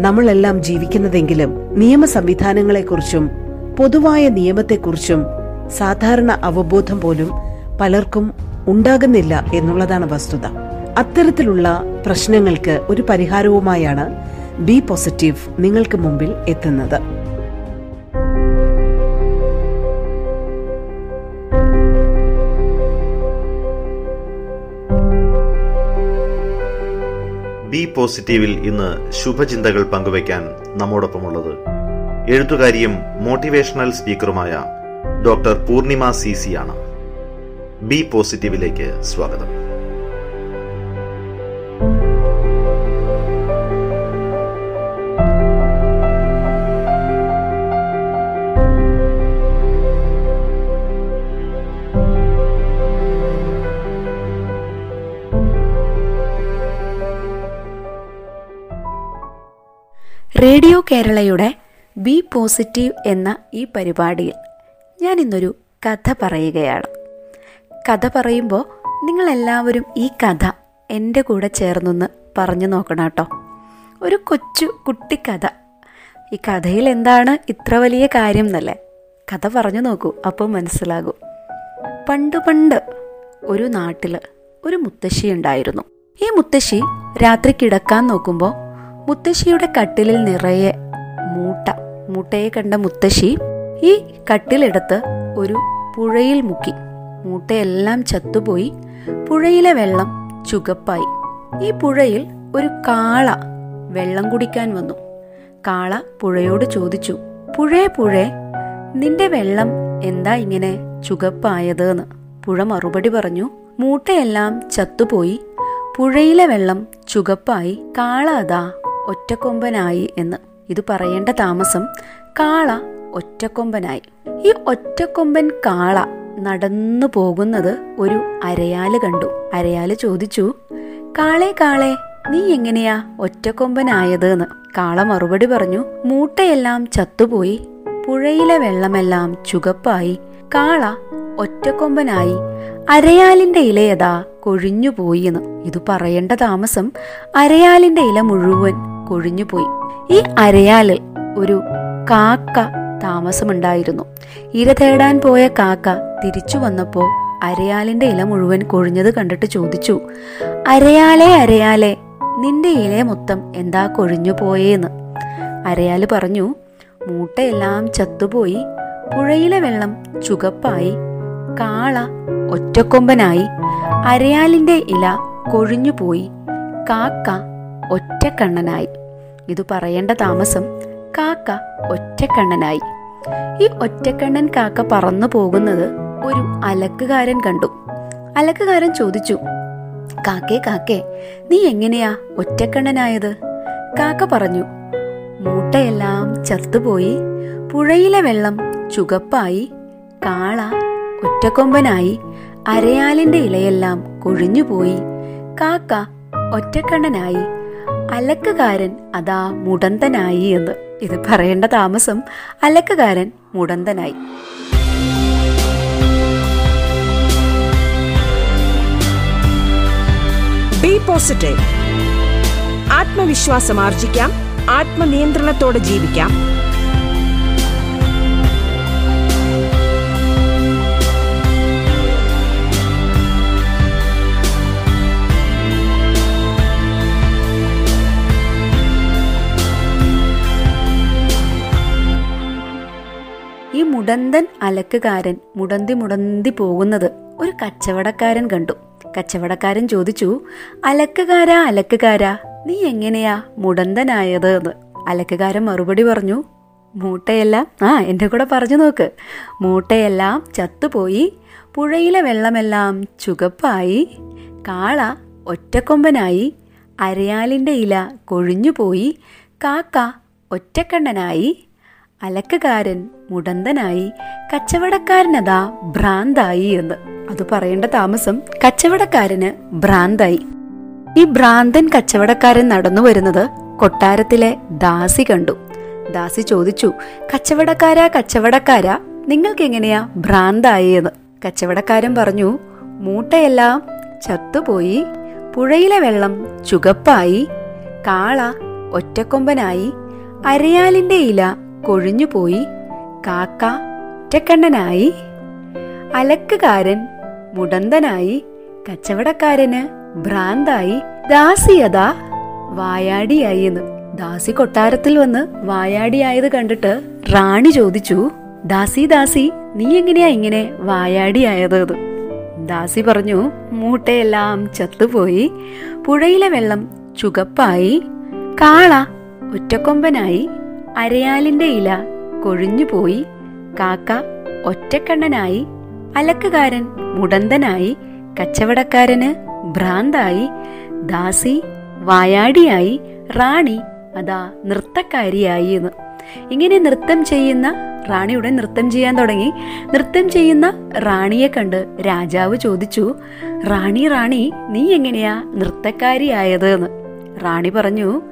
നമ്മളെല്ലാം ജീവിക്കുന്നതെങ്കിലും നിയമ സംവിധാനങ്ങളെക്കുറിച്ചും പൊതുവായ നിയമത്തെക്കുറിച്ചും സാധാരണ അവബോധം പോലും പലർക്കും ഉണ്ടാകുന്നില്ല എന്നുള്ളതാണ് വസ്തുത. അത്തരത്തിലുള്ള പ്രശ്നങ്ങൾക്ക് ഒരു പരിഹാരവുമായാണ് ബി പോസിറ്റീവ് നിങ്ങൾക്ക് മുമ്പിൽ എത്തുന്നത്. ബി പോസിറ്റീവിൽ ഇന്ന് ശുഭചിന്തകൾ പങ്കുവയ്ക്കാൻ നമ്മോടൊപ്പമുള്ളത് എഴുത്തുകാരിയും മോട്ടിവേഷണൽ സ്പീക്കറുമായ ഡോക്ടർ പൂർണിമ സി സി ആണ്. ബി പോസിറ്റീവിലേക്ക് സ്വാഗതം. റേഡിയോ കേരളയുടെ ബി പോസിറ്റീവ് എന്ന ഈ പരിപാടിയിൽ ഞാൻ ഇന്നൊരു കഥ പറയുകയാണ്. കഥ പറയുമ്പോൾ നിങ്ങളെല്ലാവരും ഈ കഥ എന്റെ കൂടെ ചേർന്നൊന്ന് പറഞ്ഞു നോക്കണം കേട്ടോ. ഒരു കൊച്ചു കുട്ടിക്കഥ ഈ കഥയിൽ എന്താണ് ഇത്ര വലിയ കാര്യം എന്നല്ലേ? കഥ പറഞ്ഞു നോക്കൂ അപ്പോൾ മനസ്സിലാകും. പണ്ട് പണ്ട് ഒരു നാട്ടിൽ ഒരു മുത്തശ്ശി ഉണ്ടായിരുന്നു. ഈ മുത്തശ്ശി രാത്രി കിടക്കാൻ നോക്കുമ്പോൾ മുത്തശ്ശിയുടെ കട്ടിലിൽ നിറയെ മൂട്ട. മൂട്ടയെ കണ്ട മുത്തശ്ശി ഈ കട്ടിലെടുത്ത് ഒരു പുഴയിൽ മുക്കി. മൂട്ടയെല്ലാം ചത്തുപോയി. പുഴയിലെ വെള്ളം ചുകപ്പായി. ഈ പുഴയിൽ ഒരു കാള വെള്ളം കുടിക്കാൻ വന്നു. കാള പുഴയോട് ചോദിച്ചു പുഴേ പുഴേ നിന്റെ വെള്ളം എന്താ ഇങ്ങനെ ചുകപ്പായത് എന്ന് പുഴ മറുപടി പറഞ്ഞു മൂട്ടയെല്ലാം ചത്തുപോയി. പുഴയിലെ വെള്ളം ചുകപ്പായി. കാള അതാ ഒറ്റക്കൊമ്പനായി എന്ന് ഇത് പറയേണ്ട താമസം കാള ഒറ്റക്കൊമ്പനായി. ഈ ഒറ്റക്കൊമ്പൻ കാള നടന്നു പോകുന്നത് ഒരു അരയാൽ കണ്ടു. അരയാൽ ചോദിച്ചു കാളെ കാളെ നീ എങ്ങനെയാ ഒറ്റക്കൊമ്പനായത്? എന്ന് കാള മറുപടി പറഞ്ഞു മൂട്ടയെല്ലാം ചത്തുപോയി പുഴയിലെ വെള്ളമെല്ലാം ചുകപ്പായി. കാള ഒറ്റക്കൊമ്പനായി. അരയാലിന്റെ ഇലയതാ കൊഴിഞ്ഞുപോയി എന്ന്. ഇത് പറയേണ്ട താമസം അരയാലിന്റെ ഇല മുഴുവൻ കൊഴിഞ്ഞുപോയി ഈ അരയാലിൽ ഒരു കാക്ക താമസമുണ്ടായിരുന്നു. ഇര തേടാൻ പോയ കാക്ക തിരിച്ചു വന്നപ്പോ അരയാലിന്റെ ഇല മുഴുവൻ കൊഴിഞ്ഞത് കണ്ടിട്ട് ചോദിച്ചു അരയാലേ അരയാലെ നിന്റെ ഇല മൊത്തം എന്താ കൊഴിഞ്ഞു പോയേന്ന് അരയാൽ പറഞ്ഞു മൂട്ടയെല്ലാം ചത്തുപോയി പുഴയിലെ വെള്ളം ചുകപ്പായി കാള ഒറ്റക്കൊമ്പനായി അരയാലിന്റെ ഇല കൊഴിഞ്ഞുപോയി. കാക്ക ഒറ്റക്കണ്ണനായി. ഇത് പറയേണ്ട താമസം കാക്ക ഒറ്റക്കണ്ണനായി. ഈ ഒറ്റക്കണ്ണൻ കാക്ക പറന്നു പോകുന്നത് ഒരു അലക്കുകാരൻ കണ്ടു. അലക്കുകാരൻ ചോദിച്ചു കാക്കേ കാക്കേ നീ എങ്ങനെയാ ഒറ്റക്കണ്ണനായത്? കാക്ക പറഞ്ഞു മൂട്ടയെല്ലാം ചത്തുപോയി പുഴയിലെ വെള്ളം ചുകപ്പായി കാള ഒറ്റക്കൊമ്പനായി അരയാലിന്റെ ഇലയെല്ലാം കൊഴിഞ്ഞുപോയി. കാക്ക ഒറ്റക്കണ്ണനായി. അലക്കുകാരൻ അതാ മുടന്തനായി എന്ന്. ഇത് പറയേണ്ട താമസം അലക്കുകാരൻ മുടന്തനായി. ബി പോസിറ്റീവ് ആത്മവിശ്വാസം ആർജിക്കാം. ആത്മനിയന്ത്രണത്തോടെ ജീവിക്കാം. മുടന്തൻ അലക്കുകാരൻ മുടന്തി മുടന്തി പോകുന്നത് ഒരു കച്ചവടക്കാരൻ കണ്ടു. കച്ചവടക്കാരൻ ചോദിച്ചു അലക്കുകാരാ അലക്കുകാരാ നീ എങ്ങനെയാ മുടന്തനായത്? എന്ന്. അലക്കുകാരൻ മറുപടി പറഞ്ഞു മൂട്ടയെല്ലാം ആ എന്റെ കൂടെ പറഞ്ഞു നോക്ക്. മൂട്ടയെല്ലാം ചത്തുപോയി പുഴയിലെ വെള്ളമെല്ലാം ചുകപ്പായി കാള ഒറ്റക്കൊമ്പനായി അരയാലിന്റെ ഇല കൊഴിഞ്ഞുപോയി കാക്ക ഒറ്റക്കണ്ണനായി അലക്കുകാരൻ മുടന്തനായി കച്ചവടക്കാരനതാ ഭ്രാന്തായി എന്ന്. അത് പറയേണ്ട താമസം കച്ചവടക്കാരന് ഭ്രാന്തായി. ഈ ഭ്രാന്തൻ കച്ചവടക്കാരൻ നടന്നു വരുന്നത് കൊട്ടാരത്തിലെ ദാസി കണ്ടു. ദാസി ചോദിച്ചു കച്ചവടക്കാരാ കച്ചവടക്കാരാ? നിങ്ങൾക്ക് എങ്ങനെയാ ഭ്രാന്തായി എന്ന്? കച്ചവടക്കാരൻ പറഞ്ഞു മൂട്ടയെല്ലാം ചത്തുപോയി പുഴയിലെ വെള്ളം ചുകപ്പായി കാള ഒറ്റക്കൊമ്പനായി അരയാലിന്റെ ഇല കൊഴിഞ്ഞുപോയി. കാക്ക ഒറ്റക്കണ്ണനായി. അലക്കുകാരൻ മുടന്തനായി. കച്ചവടക്കാരന് ഭ്രാന്തായി. ദാസിയതാ വായാടിയായി എന്ന്. ദാസി കൊട്ടാരത്തിൽ വന്ന് വായാടിയായത് കണ്ടിട്ട് റാണി ചോദിച്ചു ദാസി ദാസി നീ എങ്ങനെയാ ഇങ്ങനെ വായാടിയായത്? ദാസി പറഞ്ഞു മൂട്ടയെല്ലാം ചത്തുപോയി. പുഴയിലെ വെള്ളം ചുകപ്പായി. കാള ഒറ്റക്കൊമ്പനായി. അരയാലിന്റെ ഇല കൊഴിഞ്ഞുപോയി കാക്ക ഒറ്റക്കണ്ണനായി അലക്കുകാരൻ മുടന്തനായി കച്ചവടക്കാരന് ഭ്രാന്തായി ദാസി വായാടിയായി റാണി അതാ നൃത്തക്കാരിയായി എന്ന്. ഇങ്ങനെ നൃത്തം ചെയ്യുന്ന റാണിയുടെ നൃത്തം ചെയ്യാൻ തുടങ്ങി. നൃത്തം ചെയ്യുന്ന റാണിയെ കണ്ട് രാജാവ് ചോദിച്ചു റാണി റാണി നീ എങ്ങനെയാ നൃത്തക്കാരിയായത്? എന്ന്. റാണി പറഞ്ഞു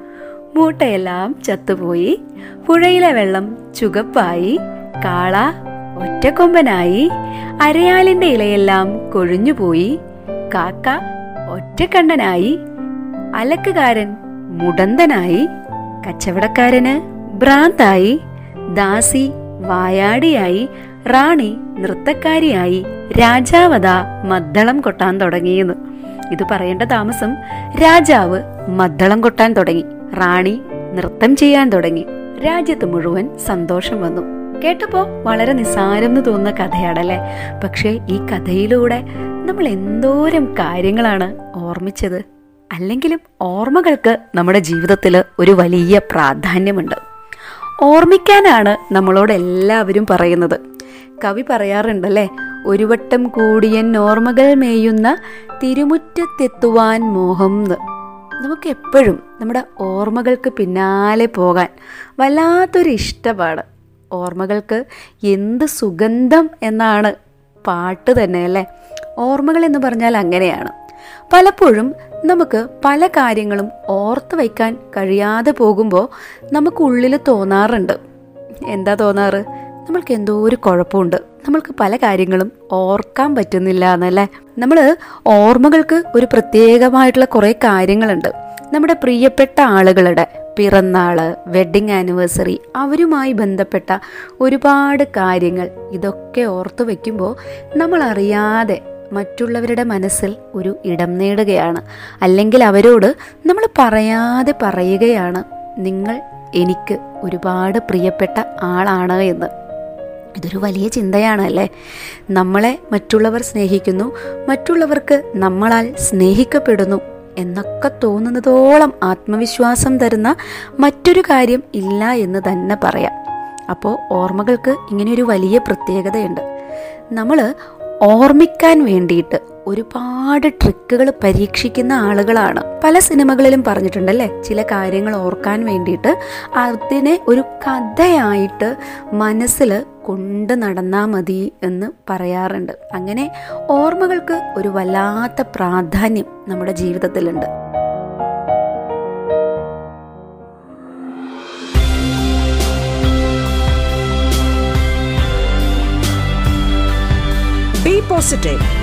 മൂട്ടയെല്ലാം ചത്തുപോയി. പുഴയിലെ വെള്ളം ചുകപ്പായി. കാള ഒറ്റക്കൊമ്പനായി. അരയാലിന്റെ ഇലയെല്ലാം കൊഴിഞ്ഞുപോയി. കാക്ക ഒറ്റക്കണ്ണനായി. അലക്കുകാരൻ മുടന്തനായി. കച്ചവടക്കാരന് ഭ്രാന്തായി. ദാസി വായാടിയായി. റാണി നൃത്തക്കാരിയായി. രാജാവത മദ്ദളം കൊട്ടാൻ തുടങ്ങിയെന്ന്. ഇത് പറയേണ്ട താമസം രാജാവ് മദ്ദളം കൊട്ടാൻ തുടങ്ങി. റാണി നൃത്തം ചെയ്യാൻ തുടങ്ങി. രാജ്യത്ത് മുഴുവൻ സന്തോഷം വന്നു. കേട്ടപ്പോ വളരെ നിസ്സാരം എന്ന് തോന്നുന്ന കഥയാണല്ലേ? പക്ഷേ ഈ കഥയിലൂടെ നമ്മൾ എന്തോരം കാര്യങ്ങളാണ് ഓർമ്മിച്ചത്. അല്ലെങ്കിലും ഓർമ്മകൾക്ക് നമ്മുടെ ജീവിതത്തിൽ ഒരു വലിയ പ്രാധാന്യമുണ്ട്. ഓർമ്മിക്കാനാണ് നമ്മളോട് എല്ലാവരും പറയുന്നത്. കവി പറയാറുണ്ടല്ലേ ഒരു വട്ടം കൂടിയൻ ഓർമ്മകൾ മേയുന്ന തിരുമുറ്റത്തെത്തുവാൻ മോഹം നമുക്ക് എപ്പോഴും നമ്മുടെ ഓർമ്മകൾക്ക് പിന്നാലെ പോകാൻ വല്ലാത്തൊരു ഇഷ്ടമാണ്. ഓർമ്മകൾക്ക് എന്ത് സുഗന്ധം എന്നാണ് പാട്ട് തന്നെ അല്ലേ? ഓർമ്മകൾ എന്ന് പറഞ്ഞാൽ അങ്ങനെയാണ്. പലപ്പോഴും നമുക്ക് പല കാര്യങ്ങളും ഓർത്ത് വയ്ക്കാൻ കഴിയാതെ പോകുമ്പോൾ നമുക്കുള്ളിൽ തോന്നാറുണ്ട്. എന്താ തോന്നാറ്? നമ്മൾക്ക് എന്തോ ഒരു കുഴപ്പമുണ്ട്. നമ്മൾക്ക് പല കാര്യങ്ങളും ഓർക്കാൻ പറ്റുന്നില്ല എന്നല്ലേ? നമ്മൾ ഓർമ്മകൾക്ക് ഒരു പ്രത്യേകമായിട്ടുള്ള കുറേ കാര്യങ്ങളുണ്ട്. നമ്മുടെ പ്രിയപ്പെട്ട ആളുകളുടെ പിറന്നാൾ വെഡിങ് ആനിവേഴ്സറി അവരുമായി ബന്ധപ്പെട്ട ഒരുപാട് കാര്യങ്ങൾ ഇതൊക്കെ ഓർത്തു വയ്ക്കുമ്പോൾ നമ്മൾ അറിയാതെ മറ്റുള്ളവരുടെ മനസ്സിൽ ഒരു ഇടം നേടുകയാണ്. അല്ലെങ്കിൽ അവരോട് നമ്മൾ പറയാതെ പറയുകയാണ് നിങ്ങൾ എനിക്ക് ഒരുപാട് പ്രിയപ്പെട്ട ആളാണ് എന്ന്. ഇതൊരു വലിയ ചിന്തയാണ് അല്ലേ നമ്മളെ മറ്റുള്ളവർ സ്നേഹിക്കുന്നു മറ്റുള്ളവർക്ക് നമ്മളാൽ സ്നേഹിക്കപ്പെടുന്നു എന്നൊക്കെ തോന്നുന്നതോളം ആത്മവിശ്വാസം തരുന്ന മറ്റൊരു കാര്യം ഇല്ല എന്ന് തന്നെ പറയാം. അപ്പോൾ ഓർമ്മകൾക്ക് ഇങ്ങനെയൊരു വലിയ പ്രത്യേകതയുണ്ട്. നമ്മൾ ഓർമ്മിക്കാൻ വേണ്ടിയിട്ട് ഒരുപാട് ട്രിക്കുകൾ പരീക്ഷിക്കുന്ന ആളുകളാണ്. പല സിനിമകളിലും പറഞ്ഞിട്ടുണ്ടല്ലേ? ചില കാര്യങ്ങൾ ഓർക്കാൻ വേണ്ടിയിട്ട് അതിനെ ഒരു കഥയായിട്ട് മനസ്സിൽ കൊണ്ട് നടന്നാൽ മതി എന്ന് പറയാറുണ്ട്. അങ്ങനെ ഓർമ്മകൾക്ക് ഒരു വല്ലാത്ത പ്രാധാന്യം നമ്മുടെ ജീവിതത്തിലുണ്ട്. ബി പോസിറ്റീവ്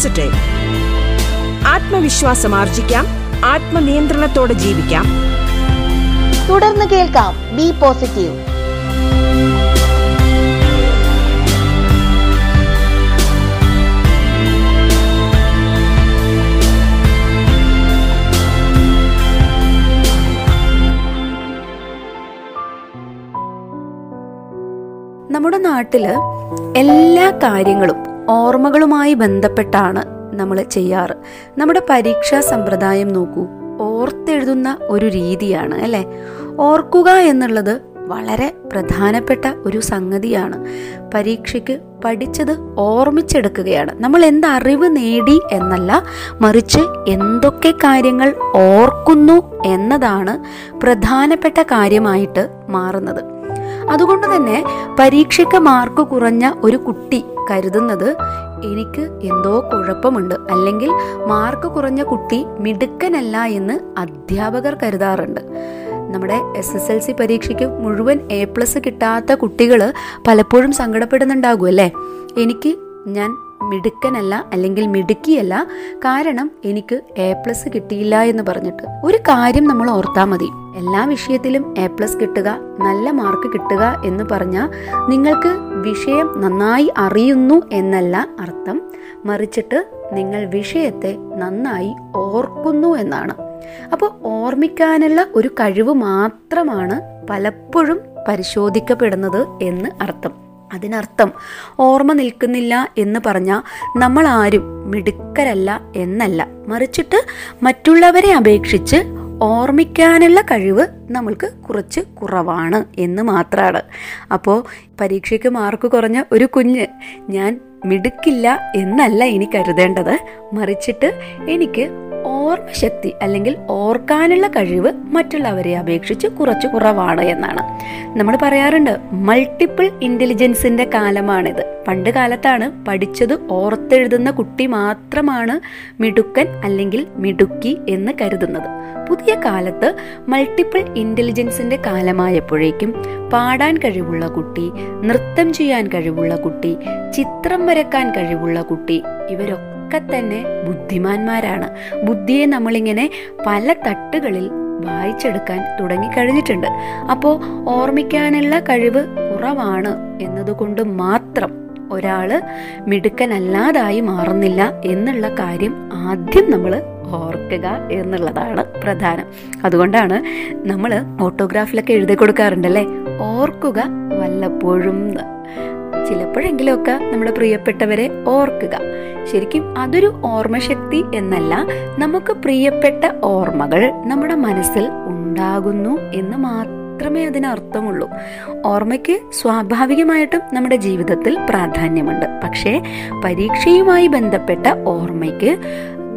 പോസിറ്റീവ് ആത്മവിശ്വാസം ആർജിക്കാം. ആത്മനിയന്ത്രണത്തോടെ ജീവിക്കാം. തുടർന്ന് കേൾക്കാം ബി പോസിറ്റീവ് നമ്മുടെ നാട്ടിൽ എല്ലാ കാര്യങ്ങളും ഓർമ്മകളുമായി ബന്ധപ്പെട്ടാണ് നമ്മൾ ചെയ്യാറ്. നമ്മുടെ പരീക്ഷാ സമ്പ്രദായം നോക്കൂ. ഓർത്തെഴുതുന്ന ഒരു രീതിയാണ് അല്ലെ? ഓർക്കുക എന്നുള്ളത് വളരെ പ്രധാനപ്പെട്ട ഒരു സംഗതിയാണ്. പരീക്ഷയ്ക്ക് പഠിച്ചത് ഓർമ്മിച്ചെടുക്കുകയാണ്. നമ്മൾ എന്ത് അറിവ് നേടി എന്നല്ല മറിച്ച് എന്തൊക്കെ കാര്യങ്ങൾ ഓർക്കുന്നു എന്നതാണ് പ്രധാനപ്പെട്ട കാര്യമായിട്ട് മാറുന്നത്. അതുകൊണ്ട് തന്നെ പരീക്ഷയ്ക്ക് മാർക്ക് കുറഞ്ഞ ഒരു കുട്ടി കരുതുന്നത് എനിക്ക് എന്തോ കുഴപ്പമുണ്ട്. അല്ലെങ്കിൽ മാർക്ക് കുറഞ്ഞ കുട്ടി മിടുക്കനല്ല എന്ന് അധ്യാപകർ കരുതാറുണ്ട്. നമ്മുടെ എസ് എസ് എൽ സി പരീക്ഷയ്ക്ക് മുഴുവൻ എ പ്ലസ് കിട്ടാത്ത കുട്ടികൾ പലപ്പോഴും സങ്കടപ്പെടുന്നുണ്ടാകും അല്ലേ? എനിക്ക് ഞാൻ മിടുക്കനല്ല അല്ലെങ്കിൽ മിടുക്കിയല്ല. കാരണം എനിക്ക് എ പ്ലസ് കിട്ടിയില്ല എന്ന് പറഞ്ഞിട്ട്. ഒരു കാര്യം നമ്മൾ ഓർത്താൽ മതി. എല്ലാ വിഷയത്തിലും എ പ്ലസ് കിട്ടുക നല്ല മാർക്ക് കിട്ടുക എന്ന് പറഞ്ഞാൽ നിങ്ങൾക്ക് വിഷയം നന്നായി അറിയുന്നു എന്നല്ല അർത്ഥം. മറിച്ചിട്ട് നിങ്ങൾ വിഷയത്തെ നന്നായി ഓർക്കുന്നു എന്നാണ്. അപ്പോൾ ഓർമ്മിക്കാനുള്ള ഒരു കഴിവ് മാത്രമാണ് പലപ്പോഴും പരിശോധിക്കപ്പെടുന്നത് എന്ന് അർത്ഥം. അതിനർത്ഥം ഓർമ്മ നിൽക്കുന്നില്ല എന്ന് പറഞ്ഞാൽ നമ്മൾ ആരും മിടുക്കരല്ല എന്നല്ല. മറിച്ചിട്ട് മറ്റുള്ളവരെ അപേക്ഷിച്ച് ഓർമ്മിക്കാനുള്ള കഴിവ് നമ്മൾക്ക് കുറച്ച് കുറവാണ് എന്ന് മാത്രമാണ് അപ്പോൾ പരീക്ഷയ്ക്ക് മാർക്ക് കുറഞ്ഞ ഒരു കുഞ്ഞ് ഞാൻ മിടുക്കില്ല എന്നല്ല ഇനി കരുതേണ്ടത്. മറിച്ചിട്ട് എനിക്ക് ഓർമ്മശക്തി അല്ലെങ്കിൽ ഓർക്കാനുള്ള കഴിവ് മറ്റുള്ളവരെ അപേക്ഷിച്ച് കുറച്ച് കുറവാണ് എന്നാണ്. നമ്മൾ പറയാറുണ്ട് മൾട്ടിപ്പിൾ ഇന്റലിജൻസിന്റെ കാലമാണിത്. പണ്ട് കാലത്താണ് പഠിച്ചത് ഓർത്തെഴുതുന്ന കുട്ടി മാത്രമാണ് മിടുക്കൻ അല്ലെങ്കിൽ മിടുക്കി എന്ന് കരുതുന്നത്. പുതിയ കാലത്ത് മൾട്ടിപ്പിൾ ഇന്റലിജൻസിന്റെ കാലമായപ്പോഴേക്കും പാടാൻ കഴിവുള്ള കുട്ടി നൃത്തം ചെയ്യാൻ കഴിവുള്ള കുട്ടി ചിത്രം വരക്കാൻ കഴിവുള്ള കുട്ടി ഇവരൊക്കെ ഒക്കെ തന്നെ ബുദ്ധിമാന്മാരാണ്. ബുദ്ധിയെ നമ്മളിങ്ങനെ പല തട്ടുകളിൽ വായിച്ചെടുക്കാൻ തുടങ്ങിക്കഴിഞ്ഞിട്ടുണ്ട്. അപ്പോൾ ഓർമ്മിക്കാനുള്ള കഴിവ് കുറവാണ് എന്നതുകൊണ്ട് മാത്രം ഒരാൾ മിടുക്കനല്ലാതായി മാറുന്നില്ല എന്നുള്ള കാര്യം ആദ്യം നമ്മൾ ഓർക്കുക എന്നുള്ളതാണ് പ്രധാനം. അതുകൊണ്ടാണ് നമ്മൾ ഓട്ടോഗ്രാഫിലൊക്കെ എഴുതി കൊടുക്കാറുണ്ടല്ലേ ഓർക്കുക വല്ലപ്പോഴും. ചിലപ്പോഴെങ്കിലുമൊക്കെ നമ്മുടെ പ്രിയപ്പെട്ടവരെ ഓർക്കുക. ശരിക്കും അതൊരു ഓർമ്മശക്തി എന്നല്ല നമുക്ക് പ്രിയപ്പെട്ട ഓർമ്മകൾ നമ്മുടെ മനസ്സിൽ ഉണ്ടാകുന്നു എന്ന് മാത്രമേ അതിനർത്ഥമുള്ളൂ. ഓർമ്മയ്ക്ക് സ്വാഭാവികമായിട്ടും നമ്മുടെ ജീവിതത്തിൽ പ്രാധാന്യമുണ്ട്. പക്ഷേ പരീക്ഷയുമായി ബന്ധപ്പെട്ട ഓർമ്മയ്ക്ക്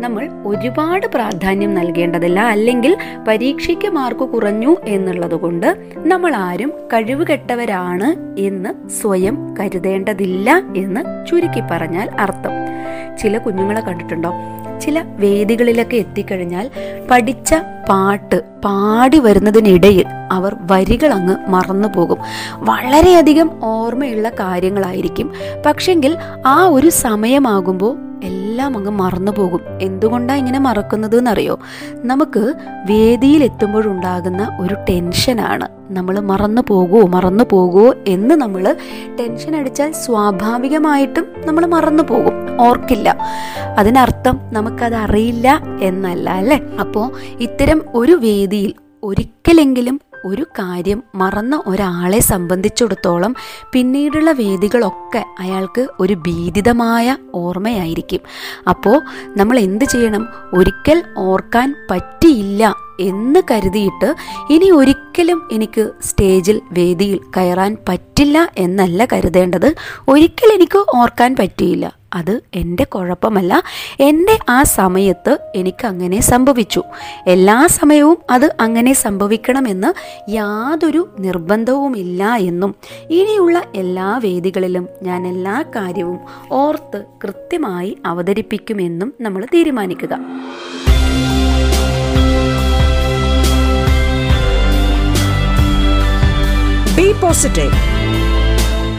നമ്മൾ ഒരുപാട് പ്രാധാന്യം നൽകേണ്ടതില്ല. അല്ലെങ്കിൽ പരീക്ഷയ്ക്ക് മാർക്ക് കുറഞ്ഞു എന്നുള്ളത് കൊണ്ട് നമ്മൾ ആരും കഴിവുകെട്ടവരാണ് എന്ന് സ്വയം കരുതേണ്ടതില്ല എന്ന് ചുരുക്കി പറഞ്ഞാൽ അർത്ഥം. ചില കുഞ്ഞുങ്ങളെ കണ്ടിട്ടുണ്ടോ? ചില വേദികളിലൊക്കെ എത്തിക്കഴിഞ്ഞാൽ പഠിച്ച പാട്ട് പാടി വരുന്നതിനിടയിൽ അവർ വരികൾ അങ്ങ് മറന്നു പോകും. വളരെയധികം ഓർമ്മയുള്ള കാര്യങ്ങളായിരിക്കും. പക്ഷെങ്കിൽ ആ ഒരു സമയമാകുമ്പോൾ എല്ലാം അങ്ങ് മറന്നു പോകും. എന്തുകൊണ്ടാണ് ഇങ്ങനെ മറക്കുന്നത് എന്നറിയോ നമുക്ക് വേദിയിൽ എത്തുമ്പോഴുണ്ടാകുന്ന ഒരു ടെൻഷനാണ്. നമ്മൾ മറന്നു പോകുമോ മറന്നു പോകുമോ എന്ന് നമ്മൾ ടെൻഷൻ അടിച്ചാൽ സ്വാഭാവികമായിട്ടും നമ്മൾ മറന്നു പോകും. ഓർക്കില്ല. അതിനർത്ഥം നമുക്കത് അറിയില്ല എന്നല്ല അല്ലേ? അപ്പോൾ ഇത്തരം ഒരു വേദിയിൽ ഒരിക്കലെങ്കിലും ഒരു കാര്യം മറന്ന ഒരാളെ സംബന്ധിച്ചിടത്തോളം പിന്നീടുള്ള വേദികളൊക്കെ അയാൾക്ക് ഒരു ഭീതിതമായ ഓർമ്മയായിരിക്കും. അപ്പോൾ നമ്മൾ എന്ത് ചെയ്യണം? ഒരിക്കൽ ഓർക്കാൻ പറ്റിയില്ല എന്ന് കരുതിയിട്ട് ഇനി ഒരിക്കലും എനിക്ക് സ്റ്റേജിൽ വേദിയിൽ കയറാൻ പറ്റില്ല എന്നല്ല കരുതേണ്ടത്. ഒരിക്കൽ എനിക്ക് ഓർക്കാൻ പറ്റിയില്ല. അത് എന്റെ കുഴപ്പമല്ല. എന്റെ ആ സമയത്ത് എനിക്ക് അങ്ങനെ സംഭവിച്ചു. എല്ലാ സമയവും അത് അങ്ങനെ സംഭവിക്കണമെന്ന് യാതൊരു നിർബന്ധവുമില്ല എന്നും ഇനിയുള്ള എല്ലാ വേദികളിലും ഞാൻ എല്ലാ കാര്യവും ഓർത്ത് കൃത്യമായി അവതരിപ്പിക്കുമെന്നും നമ്മൾ തീരുമാനിക്കുക. ബി പോസിറ്റീവ്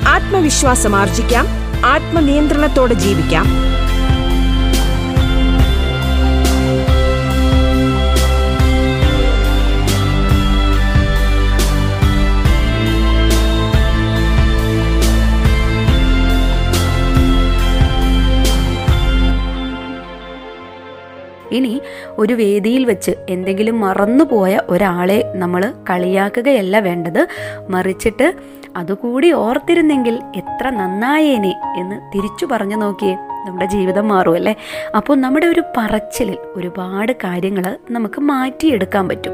ആത്മവിശ്വാസം ആർജിക്കാം. ആത്മനിയന്ത്രണത്തോടെ ജീവിക്കാം. ഇനി ഒരു വേദിയിൽ വെച്ച് എന്തെങ്കിലും മറന്നുപോയ ഒരാളെ നമ്മൾ കളിയാക്കുകയല്ല വേണ്ടത്. മറിച്ചിട്ട് അതുകൂടി ഓർത്തിരുന്നെങ്കിൽ എത്ര നന്നായേനെ എന്ന് തിരിച്ചു പറഞ്ഞു നോക്കിയേ. നമ്മുടെ ജീവിതം മാറും അല്ലേ? അപ്പോൾ നമ്മുടെ ഒരു പറച്ചിലിൽ ഒരുപാട് കാര്യങ്ങൾ നമുക്ക് മാറ്റിയെടുക്കാൻ പറ്റും.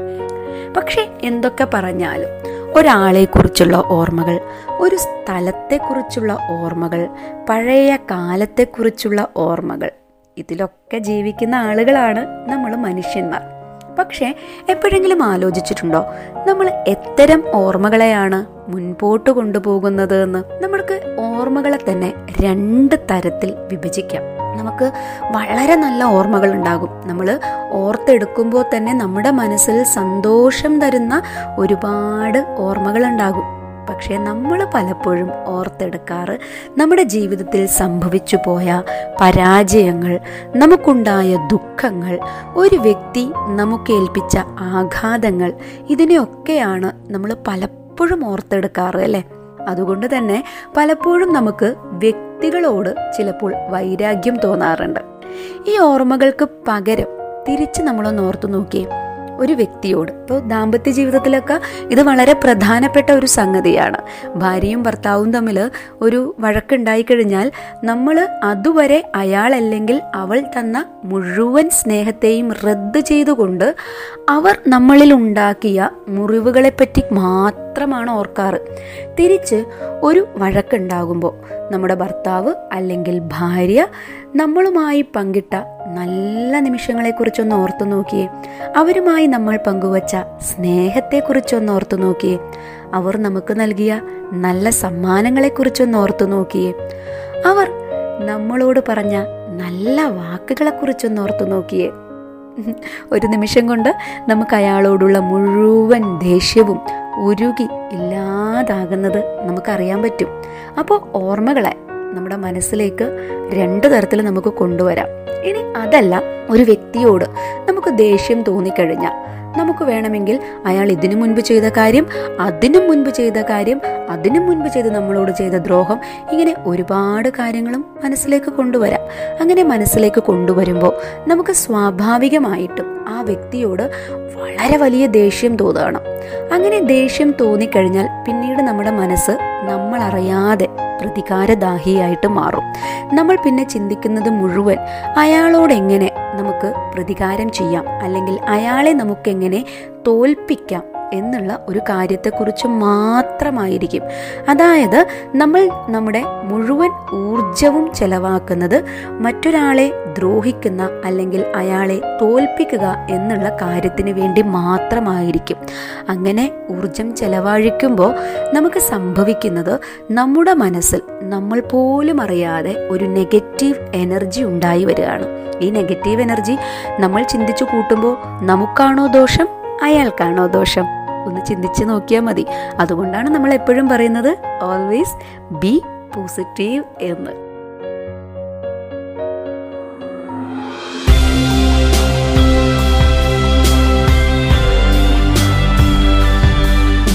പക്ഷേ എന്തൊക്കെ പറഞ്ഞാലും ഒരാളെക്കുറിച്ചുള്ള ഓർമ്മകൾ ഒരു സ്ഥലത്തെക്കുറിച്ചുള്ള ഓർമ്മകൾ പഴയ കാലത്തെക്കുറിച്ചുള്ള ഓർമ്മകൾ ഇതിലൊക്കെ ജീവിക്കുന്ന ആളുകളാണ് നമ്മൾ മനുഷ്യന്മാർ. പക്ഷേ എപ്പോഴെങ്കിലും ആലോചിച്ചിട്ടുണ്ടോ നമ്മൾ എത്തരം ഓർമ്മകളെയാണ് മുൻപോട്ട് കൊണ്ടുപോകുന്നത് എന്ന് നമ്മൾക്ക് ഓർമ്മകളെ തന്നെ രണ്ട് തരത്തിൽ വിഭജിക്കാം. നമുക്ക് വളരെ നല്ല ഓർമ്മകൾ ഉണ്ടാകും നമ്മൾ ഓർത്തെടുക്കുമ്പോൾ തന്നെ നമ്മുടെ മനസ്സിൽ സന്തോഷം തരുന്ന ഒരുപാട് ഓർമ്മകൾ ഉണ്ടാകും പക്ഷേ നമ്മൾ പലപ്പോഴും ഓർത്തെടുക്കാറ് നമ്മുടെ ജീവിതത്തിൽ സംഭവിച്ചു പോയ പരാജയങ്ങൾ നമുക്കുണ്ടായ ദുഃഖങ്ങൾ ഒരു വ്യക്തി നമുക്കേൽപ്പിച്ച ആഘാതങ്ങൾ ഇതിനെയൊക്കെയാണ് നമ്മൾ പലപ്പോഴും ഓർത്തെടുക്കാറ് അല്ലേ? അതുകൊണ്ട് തന്നെ പലപ്പോഴും നമുക്ക് വ്യക്തികളോട് ചിലപ്പോൾ വൈരാഗ്യം തോന്നാറുണ്ട്. ഈ ഓർമ്മകൾക്ക് പകരം തിരിച്ച് നമ്മളൊന്ന് ഓർത്തു നോക്കിയേ. ഒരു വ്യക്തിയോട്. ഇപ്പോൾ ദാമ്പത്യ ജീവിതത്തിലൊക്കെ ഇത് വളരെ പ്രധാനപ്പെട്ട ഒരു സംഗതിയാണ്. ഭാര്യയും ഭർത്താവും തമ്മിൽ ഒരു വഴക്കുണ്ടായി കഴിഞ്ഞാൽ നമ്മൾ അതുവരെ അയാൾ അല്ലെങ്കിൽ അവൾ തന്ന മുഴുവൻ സ്നേഹത്തെയും റദ്ദ് ചെയ്തുകൊണ്ട് അവർ നമ്മളിൽ ഉണ്ടാക്കിയ മുറിവുകളെപ്പറ്റി മാത്രമാണ് ഓർക്കാറ്. തിരിച്ച് ഒരു വഴക്കുണ്ടാകുമ്പോൾ നമ്മുടെ ഭർത്താവ് അല്ലെങ്കിൽ ഭാര്യ നമ്മളുമായി പങ്കിട്ട നല്ല നിമിഷങ്ങളെക്കുറിച്ചൊന്ന് ഓർത്തു നോക്കിയേ. അവരുമായി നമ്മൾ പങ്കുവച്ച സ്നേഹത്തെക്കുറിച്ചൊന്ന് ഓർത്തു നോക്കിയേ. അവർ നമുക്ക് നൽകിയ നല്ല സമ്മാനങ്ങളെക്കുറിച്ചൊന്ന് ഓർത്തു നോക്കിയേ. അവർ നമ്മളോട് പറഞ്ഞ നല്ല വാക്കുകളെക്കുറിച്ചൊന്ന് ഓർത്തു നോക്കിയേ. ഒരു നിമിഷം കൊണ്ട് നമുക്ക് അയാളോടുള്ള മുഴുവൻ ദേഷ്യവും ഉരുകി ഇല്ലാതാകുന്നത് നമുക്കറിയാൻ പറ്റും. അപ്പോൾ ഓർമ്മകളെ നമ്മുടെ മനസ്സിലേക്ക് രണ്ട് തരത്തിൽ നമുക്ക് കൊണ്ടുവരാം. ഇനി അതല്ല ഒരു വ്യക്തിയോട് നമുക്ക് ദേഷ്യം തോന്നിക്കഴിഞ്ഞാൽ നമുക്ക് വേണമെങ്കിൽ അയാൾ ഇതിനു മുൻപ് ചെയ്ത കാര്യം അതിനു മുൻപ് ചെയ്ത കാര്യം അതിനു മുൻപ് ചെയ്ത് നമ്മളോട് ചെയ്ത ദ്രോഹം ഇങ്ങനെ ഒരുപാട് കാര്യങ്ങളും മനസ്സിലേക്ക് കൊണ്ടുവരാം. അങ്ങനെ മനസ്സിലേക്ക് കൊണ്ടുവരുമ്പോൾ നമുക്ക് സ്വാഭാവികമായിട്ടും ആ വ്യക്തിയോട് വളരെ വലിയ ദേഷ്യം തോന്നുകയാണ് അങ്ങനെ ദേഷ്യം തോന്നിക്കഴിഞ്ഞാൽ പിന്നീട് നമ്മുടെ മനസ്സ് നമ്മൾ അറിയാതെ പ്രതികാരദാഹിയായിട്ട് മാറും. നമ്മൾ പിന്നെ ചിന്തിക്കുന്നത് മുഴുവൻ അയാളോട് എങ്ങനെ നമുക്ക് പ്രതികാരം ചെയ്യാം? അല്ലെങ്കിൽ അയാളെ നമുക്കെങ്ങനെ തോൽപ്പിക്കാം? എന്നുള്ള ഒരു കാര്യത്തെക്കുറിച്ച് മാത്രമായിരിക്കും. അതായത് നമ്മൾ നമ്മുടെ മുഴുവൻ ഊർജവും ചെലവാക്കുന്നത് മറ്റൊരാളെ ദ്രോഹിക്കുന്ന അല്ലെങ്കിൽ അയാളെ തോൽപ്പിക്കുക എന്നുള്ള കാര്യത്തിന് വേണ്ടി മാത്രമായിരിക്കും. അങ്ങനെ ഊർജം ചെലവഴിക്കുമ്പോൾ നമുക്ക് സംഭവിക്കുന്നത് നമ്മുടെ മനസ്സിൽ നമ്മൾ പോലും അറിയാതെ ഒരു നെഗറ്റീവ് എനർജി ഉണ്ടായി വരികയാണ്. ഈ നെഗറ്റീവ് എനർജി നമ്മൾ ചിന്തിച്ചു കൂട്ടുമ്പോൾ നമുക്കാണോ ദോഷം? അയാൾക്കാണോ ദോഷം? ഒന്ന് ചിന്തിച്ച് നോക്കിയാൽ മതി. അതുകൊണ്ടാണ് നമ്മൾ എപ്പോഴും പറയുന്നത് ഓൾവേസ് ബി പോസിറ്റീവ് എന്ന്.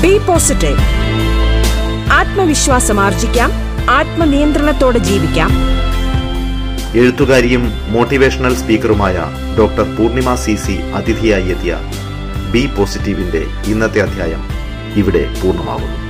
ബി പോസിറ്റീവ് ആത്മവിശ്വാസം ആർജിക്കാം. ആത്മനിയന്ത്രണത്തോടെ ജീവിക്കാം. എഴുത്തുകാരിയും മോട്ടിവേഷണൽ സ്പീക്കറുമായ ഡോക്ടർ പൂർണിമ സി സി അതിഥിയായി എത്തിയ ബി പോസിറ്റീവിന്റെ ഇന്നത്തെ അധ്യായം ഇവിടെ പൂർണമാകുന്നു.